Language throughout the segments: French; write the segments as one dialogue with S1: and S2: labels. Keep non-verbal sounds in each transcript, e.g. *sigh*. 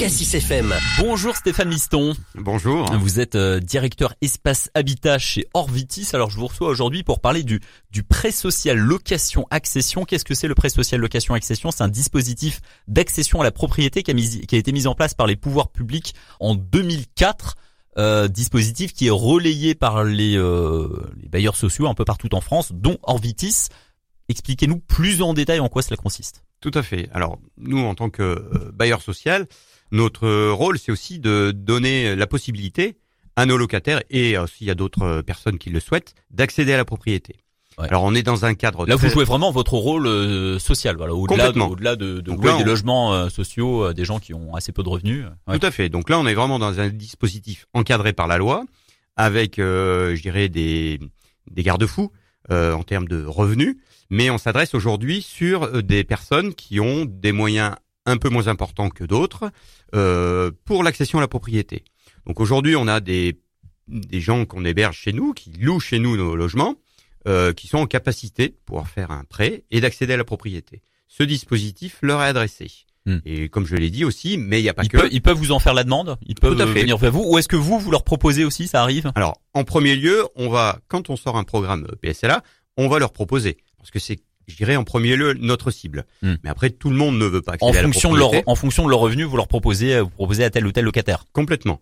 S1: Cassis FM.
S2: Bonjour Stéphane Miston.
S3: Bonjour.
S2: Vous êtes euh, directeur espace habitat chez Orvitis. Alors je vous reçois aujourd'hui pour parler du, du prêt social location accession. Qu'est-ce que c'est le prêt social location accession? C'est un dispositif d'accession à la propriété qui a, mis, qui a été mis en place par les pouvoirs publics en 2004. Euh, dispositif qui est relayé par les, euh, les bailleurs sociaux un peu partout en France, dont Orvitis. Expliquez-nous plus en détail en quoi cela consiste.
S3: Tout à fait. Alors nous, en tant que euh, bailleur social, notre rôle, c'est aussi de donner la possibilité à nos locataires et aussi à d'autres personnes qui le souhaitent d'accéder à la propriété.
S2: Ouais.
S3: Alors on est dans un cadre.
S2: Là,
S3: très-
S2: vous jouez vraiment votre rôle euh, social, voilà, au-delà, de, au-delà de, louer des logements euh, sociaux, euh, des gens qui ont assez peu de revenus. Ouais.
S3: Tout à fait. Donc là, on est vraiment dans un dispositif encadré par la loi, avec, euh, je dirais, des, des garde-fous euh, en termes de revenus, mais on s'adresse aujourd'hui sur des personnes qui ont des moyens un peu moins importants que d'autres euh, pour l'accession à la propriété. Donc aujourd'hui, on a des, des gens qu'on héberge chez nous, qui louent chez nous nos logements, euh, qui sont en capacité de pouvoir faire un prêt et d'accéder à la propriété. Ce dispositif leur est adressé.
S2: Hmm.
S3: Et comme je l'ai dit aussi, mais il n'y a pas
S2: Ils,
S3: que.
S2: peuvent, ils peuvent vous en faire la demande, ils peuvent
S3: Tout à fait.
S2: venir vers vous, ou est-ce que vous, vous leur proposez aussi, ça arrive?
S3: Alors, en premier lieu, on va, quand on sort un programme PSLA, on va leur proposer, parce que c'est, je dirais, en premier lieu notre cible.
S2: Hmm.
S3: Mais après, tout le monde ne veut pas
S2: en
S3: à la
S2: fonction, de leur, en fonction de leur revenu, vous leur proposez, euh, vous proposez à tel ou tel locataire.
S3: Complètement.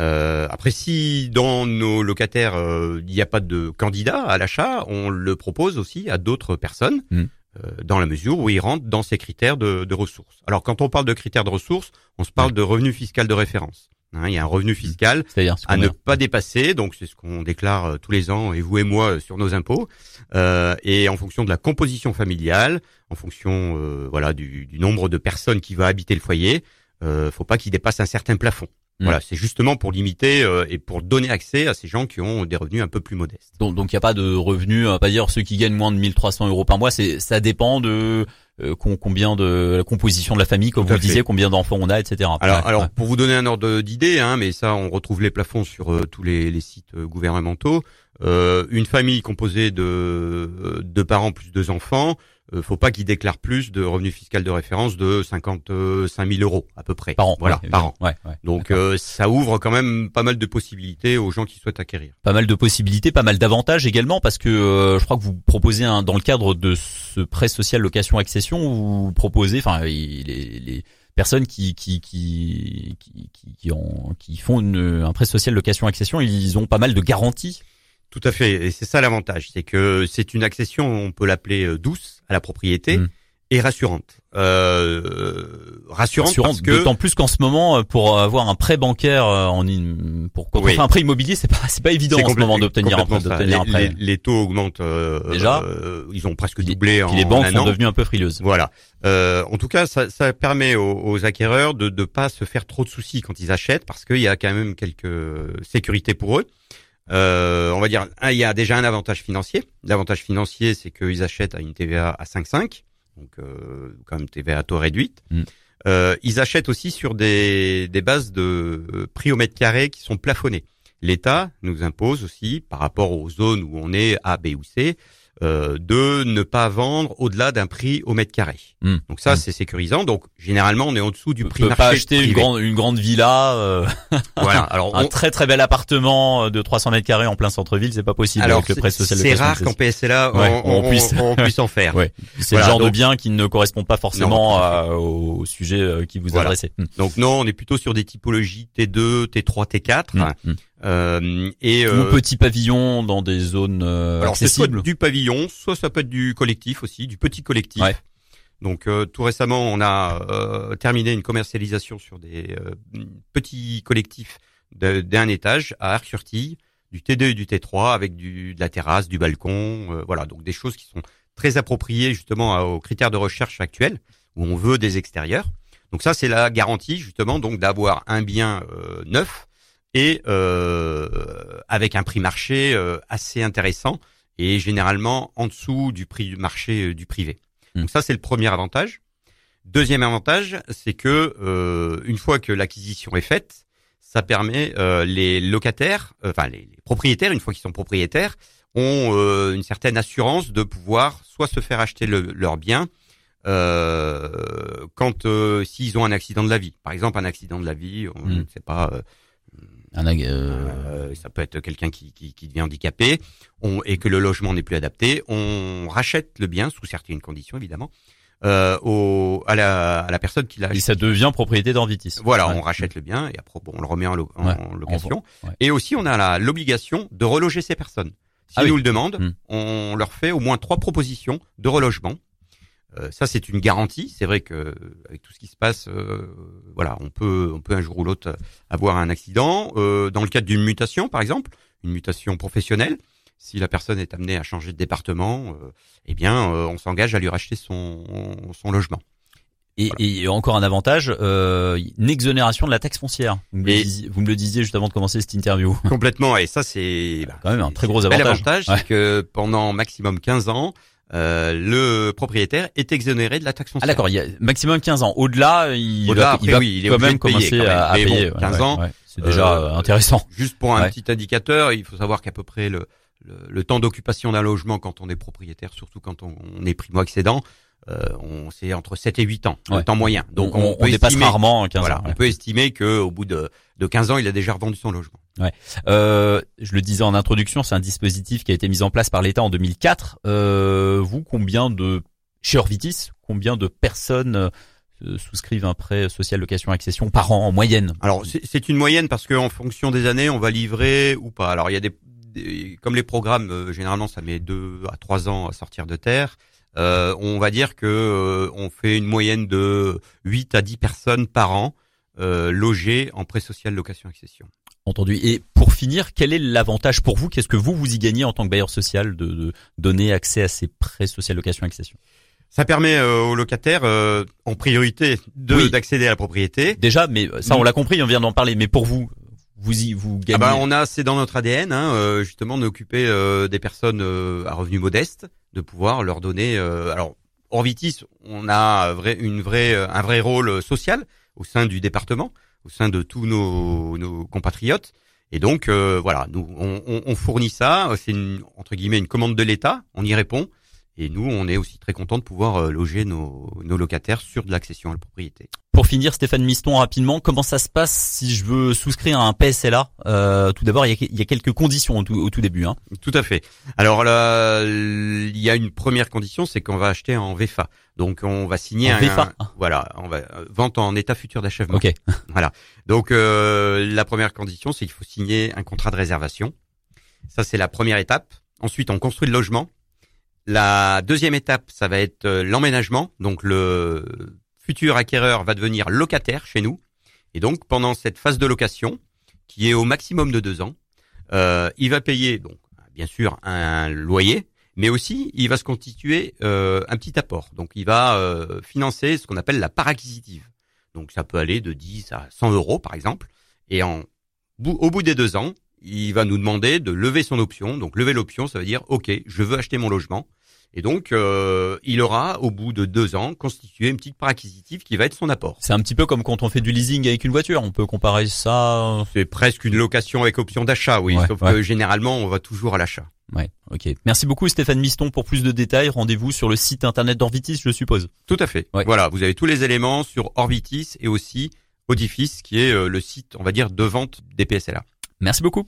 S3: Euh, après, si dans nos locataires, euh, il n'y a pas de candidat à l'achat, on le propose aussi à d'autres personnes,
S2: Hmm.
S3: euh, dans la mesure où ils rentrent dans ces critères de, de ressources. Alors, quand on parle de critères de ressources, on se parle de revenu fiscal de référence. Hein, il y a un revenu fiscal
S2: c'est
S3: à ne pas dépasser. Donc c'est ce qu'on déclare euh, tous les ans, et vous et moi, euh, sur nos impôts. Euh, et en fonction de la composition familiale, en fonction euh, voilà du, du nombre de personnes qui va habiter le foyer, euh, faut pas qu'il dépasse un certain plafond.
S2: Mm.
S3: Voilà, c'est justement pour limiter euh, et pour donner accès à ces gens qui ont des revenus un peu plus modestes.
S2: Donc, donc il n'y a pas de revenus, euh, pas dire ceux qui gagnent moins de 1300 euros par mois, c'est, ça dépend de euh, com- combien de la composition de la famille, comme
S3: Tout
S2: vous le disiez, combien d'enfants on a, etc.
S3: Alors,
S2: Ouais,
S3: alors
S2: ouais.
S3: pour vous donner un ordre d'idée, hein, mais ça, on retrouve les plafonds sur euh, tous les, les sites euh, gouvernementaux. Euh, une famille composée de deux parents plus deux enfants, euh, faut pas qu'ils déclarent plus de revenu fiscal de référence de 55 000 euros à peu près.
S2: par an.
S3: Voilà,
S2: ouais,
S3: par an.
S2: Ouais, ouais.
S3: Donc euh, ça ouvre quand même pas mal de possibilités aux gens qui souhaitent acquérir.
S2: pas mal de possibilités, pas mal d'avantages également parce que euh, je crois que vous proposez un, dans le cadre de ce prêt social location accession, vous proposez, enfin les, les personnes qui qui qui qui, qui, qui ont- qui font une- un prêt social location accession, ils ont pas mal de garanties.
S3: Tout à fait, et c'est ça l'avantage, c'est que c'est une accession, on peut l'appeler euh, douce à la propriété
S2: Mm.
S3: et rassurante. Euh, rassurante,
S2: Assurant,
S3: parce que
S2: d'autant plus qu'en ce moment, euh, pour avoir un prêt bancaire euh, en in- pour
S3: Oui.
S2: fait un prêt immobilier, c'est pas *laughs* c'est pas évident en ce moment d'obtenir un prêt. d'obtenir un
S3: Les,
S2: prêt.
S3: les- les taux augmentent euh,
S2: Déjà.
S3: euh, ils ont presque doublé en
S2: Puis les banques
S3: un
S2: sont
S3: an.
S2: devenues un peu frileuses.
S3: Voilà. Euh, en tout cas, ça, ça permet aux, aux acquéreurs de ne pas se faire trop de soucis quand ils achètent, parce qu'il y a quand même quelques sécurités pour eux. Euh, on va dire, il y a déjà un avantage financier. L'avantage financier, c'est qu'ils achètent à une TVA à 5,5, donc euh, quand même TVA à taux réduite.
S2: Mm.
S3: Euh, ils achètent aussi sur des, des bases de euh, prix au mètre carré qui sont plafonnés. L'État nous impose aussi, par rapport aux zones où on est A, B ou C, euh, de ne pas vendre au-delà d'un prix au mètre carré.
S2: Mm.
S3: Donc ça,
S2: Mm.
S3: c'est sécurisant. Donc généralement, on est en dessous du
S2: On
S3: prix
S2: peut
S3: marché
S2: pas acheter une grande une grande villa. euh, *laughs*
S3: Voilà. Alors,
S2: un
S3: on-
S2: très très bel appartement de 300 mètres carrés en plein centre-ville, c'est pas possible
S3: alors c'est rare qu'en. PSLA on,
S2: Ouais,
S3: on-
S2: on puisse.
S3: on *laughs* puisse en faire.
S2: Ouais. C'est
S3: Voilà,
S2: le genre de bien qui ne correspond pas forcément
S3: Non,
S2: à- au sujet euh, qui vous
S3: Voilà.
S2: adressez. Hmm.
S3: Donc non, on est plutôt sur des typologies T2, T3, T4.
S2: Hmm, hmm.
S3: Euh, et
S2: Ou
S3: euh,
S2: petit pavillon dans des zones euh,
S3: alors c'est soit
S2: accessibles.
S3: du pavillon, soit ça peut être du collectif aussi, du petit collectif.
S2: Ouais.
S3: Donc euh, tout récemment, on a euh, terminé une commercialisation sur des euh, petits collectifs d'un étage à Arc-sur-Tille, du T2 et du T3 avec du, de la terrasse, du balcon, euh, voilà, donc des choses qui sont très appropriées justement aux critères de recherche actuels où on veut des extérieurs. Donc ça, c'est la garantie justement donc d'avoir un bien euh, neuf et euh, avec un prix marché euh, assez intéressant et généralement en dessous du prix du marché euh, du privé.
S2: Mm.
S3: Donc ça, c'est le premier avantage. Deuxième avantage, c'est que euh, une fois que l'acquisition est faite, ça permet euh, les locataires, euh, enfin les, les propriétaires, une fois qu'ils sont propriétaires, ont euh, une certaine assurance de pouvoir soit se faire acheter le- leur bien euh, quand euh, s'ils ont un accident de la vie. Par exemple, un accident de la vie, on
S2: Mm.
S3: ne sait pas.
S2: Un ag- euh,
S3: euh, ça peut être quelqu'un qui, qui, qui devient handicapé on, et que le logement n'est plus adapté. On rachète le bien sous certaines conditions, évidemment, euh, au, à, la, à la personne qui l'a
S2: et ça devient propriété d'Orvitis.
S3: voilà,
S2: Ouais.
S3: on rachète le bien et après bon, on le remet en, lo- en
S2: Ouais,
S3: location.
S2: ouais.
S3: Et aussi, on a la- l'obligation de reloger ces personnes. Si
S2: Ah oui.
S3: nous le demandent,
S2: Hmm.
S3: on leur fait au moins trois propositions de relogement. Euh, ça, c'est une garantie. C'est vrai que avec tout ce qui se passe, euh, voilà, on peut, on peut un jour ou l'autre avoir un accident. Euh, dans le cadre d'une mutation, par exemple, une mutation professionnelle, si la personne est amenée à changer de département, euh, eh bien, euh, on s'engage à lui racheter son, son logement.
S2: Et, et encore un avantage, euh, une exonération de la taxe foncière. Vous me, disiez, vous me le disiez juste avant de commencer cette interview.
S3: Complètement. Et ça, c'est bah,
S2: Quand même un très gros avantage.
S3: avantage,
S2: Ouais.
S3: c'est que pendant maximum 15 ans, euh, le propriétaire est exonéré de la taxe
S2: Ah
S3: foncière.
S2: d'accord, il y a maximum 15 ans. Au-delà, il
S3: Au-delà,
S2: va,
S3: après,
S2: il va
S3: oui, il est
S2: quand même commencer
S3: quand même.
S2: à,
S3: bon,
S2: payer. ouais,
S3: 15
S2: ouais,
S3: ans,
S2: ouais. c'est déjà
S3: Euh,
S2: intéressant.
S3: Juste pour un
S2: Ouais.
S3: petit indicateur, il faut savoir qu'à peu près le, le, le temps d'occupation d'un logement quand on est propriétaire, surtout quand on, on est primo-accédant, euh, on c'est entre 7 et 8 ans, le temps moyen. Donc
S2: on,
S3: on,
S2: on
S3: peut
S2: dépasse
S3: estimer,
S2: rarement 15
S3: voilà,
S2: ans.
S3: on peut estimer que au bout de, de 15 ans, il a déjà revendu son logement.
S2: Euh, je le disais en introduction, c'est un dispositif qui a été mis en place par l'État en 2004. Euh, vous, combien de chez Orvitis, combien de personnes euh, souscrivent un prêt social location accession par an en moyenne?
S3: Alors c'est une moyenne parce qu'en fonction des années, on va livrer ou pas. Alors il y a des, comme les programmes euh, généralement ça met deux à trois ans à sortir de terre. Euh, on va dire que on fait une moyenne de 8 à 10 personnes par an logées en prêt social location accession.
S2: Entendu. Et pour finir, quel est l'avantage pour vous? Qu'est-ce que vous vous y gagnez en tant que bailleur social de, de donner accès à ces prêts social location accession?
S3: Ça permet euh, aux locataires euh, en priorité de
S2: Oui.
S3: d'accéder à la propriété.
S2: Déjà, mais ça on l'a compris, on vient d'en parler. Mais pour vous, vous y vous
S3: Ah
S2: gagnez.
S3: bah, on a c'est dans notre ADN hein, euh, justement d'occuper euh, des personnes euh, à revenus modestes, de pouvoir leur donner. euh, alors Orvitis, on a vrai, une vraie, un vrai rôle social au sein du département, au sein de tous nos, nos compatriotes. Et donc euh, voilà, nous on, on- fournit ça. C'est entre guillemets une commande de l'État. On y répond. Et nous, on est aussi très content de pouvoir euh, loger nos, nos locataires sur de l'accession à la propriété.
S2: Pour finir, Stéphane Miston, rapidement, comment ça se passe si je veux souscrire à un PSLA euh, Tout d'abord, il y a, il y a quelques conditions au tout, au tout début. Hein.
S3: Tout à fait. Alors là, il y a une première condition, c'est qu'on va acheter en VFA. Donc on va signer
S2: En
S3: un,
S2: VFA.
S3: voilà, on va euh, vente en état futur d'achèvement.
S2: Ok. *laughs*
S3: Donc euh, la première condition, c'est qu'il faut signer un contrat de réservation. Ça c'est la première étape. Ensuite, on construit le logement. La deuxième étape, ça va être euh, l'emménagement. Donc le futur acquéreur va devenir locataire chez nous. Et donc pendant cette phase de location, qui est au maximum de deux ans, euh, il va payer donc bien sûr un loyer, mais aussi il va se constituer euh, un petit apport. Donc il va euh, financer ce qu'on appelle la part acquisitive. Donc ça peut aller de 10 à 100 euros par exemple. Et en, au bout des deux ans, il va nous demander de lever son option. Donc lever l'option, ça veut dire OK, je veux acheter mon logement. Et donc euh, il aura au bout de deux ans constitué une petite part acquisitive qui va être son apport.
S2: C'est un petit peu comme quand on fait du leasing avec une voiture. On peut comparer ça.
S3: C'est presque une location avec option d'achat, oui.
S2: Ouais,
S3: sauf
S2: ouais.
S3: que généralement on va toujours à l'achat.
S2: Ouais. Ok. Merci beaucoup, Stéphane Miston. Pour plus de détails, rendez-vous sur le site internet d'Orvitis, je suppose.
S3: Tout à fait.
S2: Ouais.
S3: Voilà, vous avez tous les éléments sur Orbitis et aussi Audifice, qui est euh, le site, on va dire, de vente des PSLA.
S2: Merci beaucoup.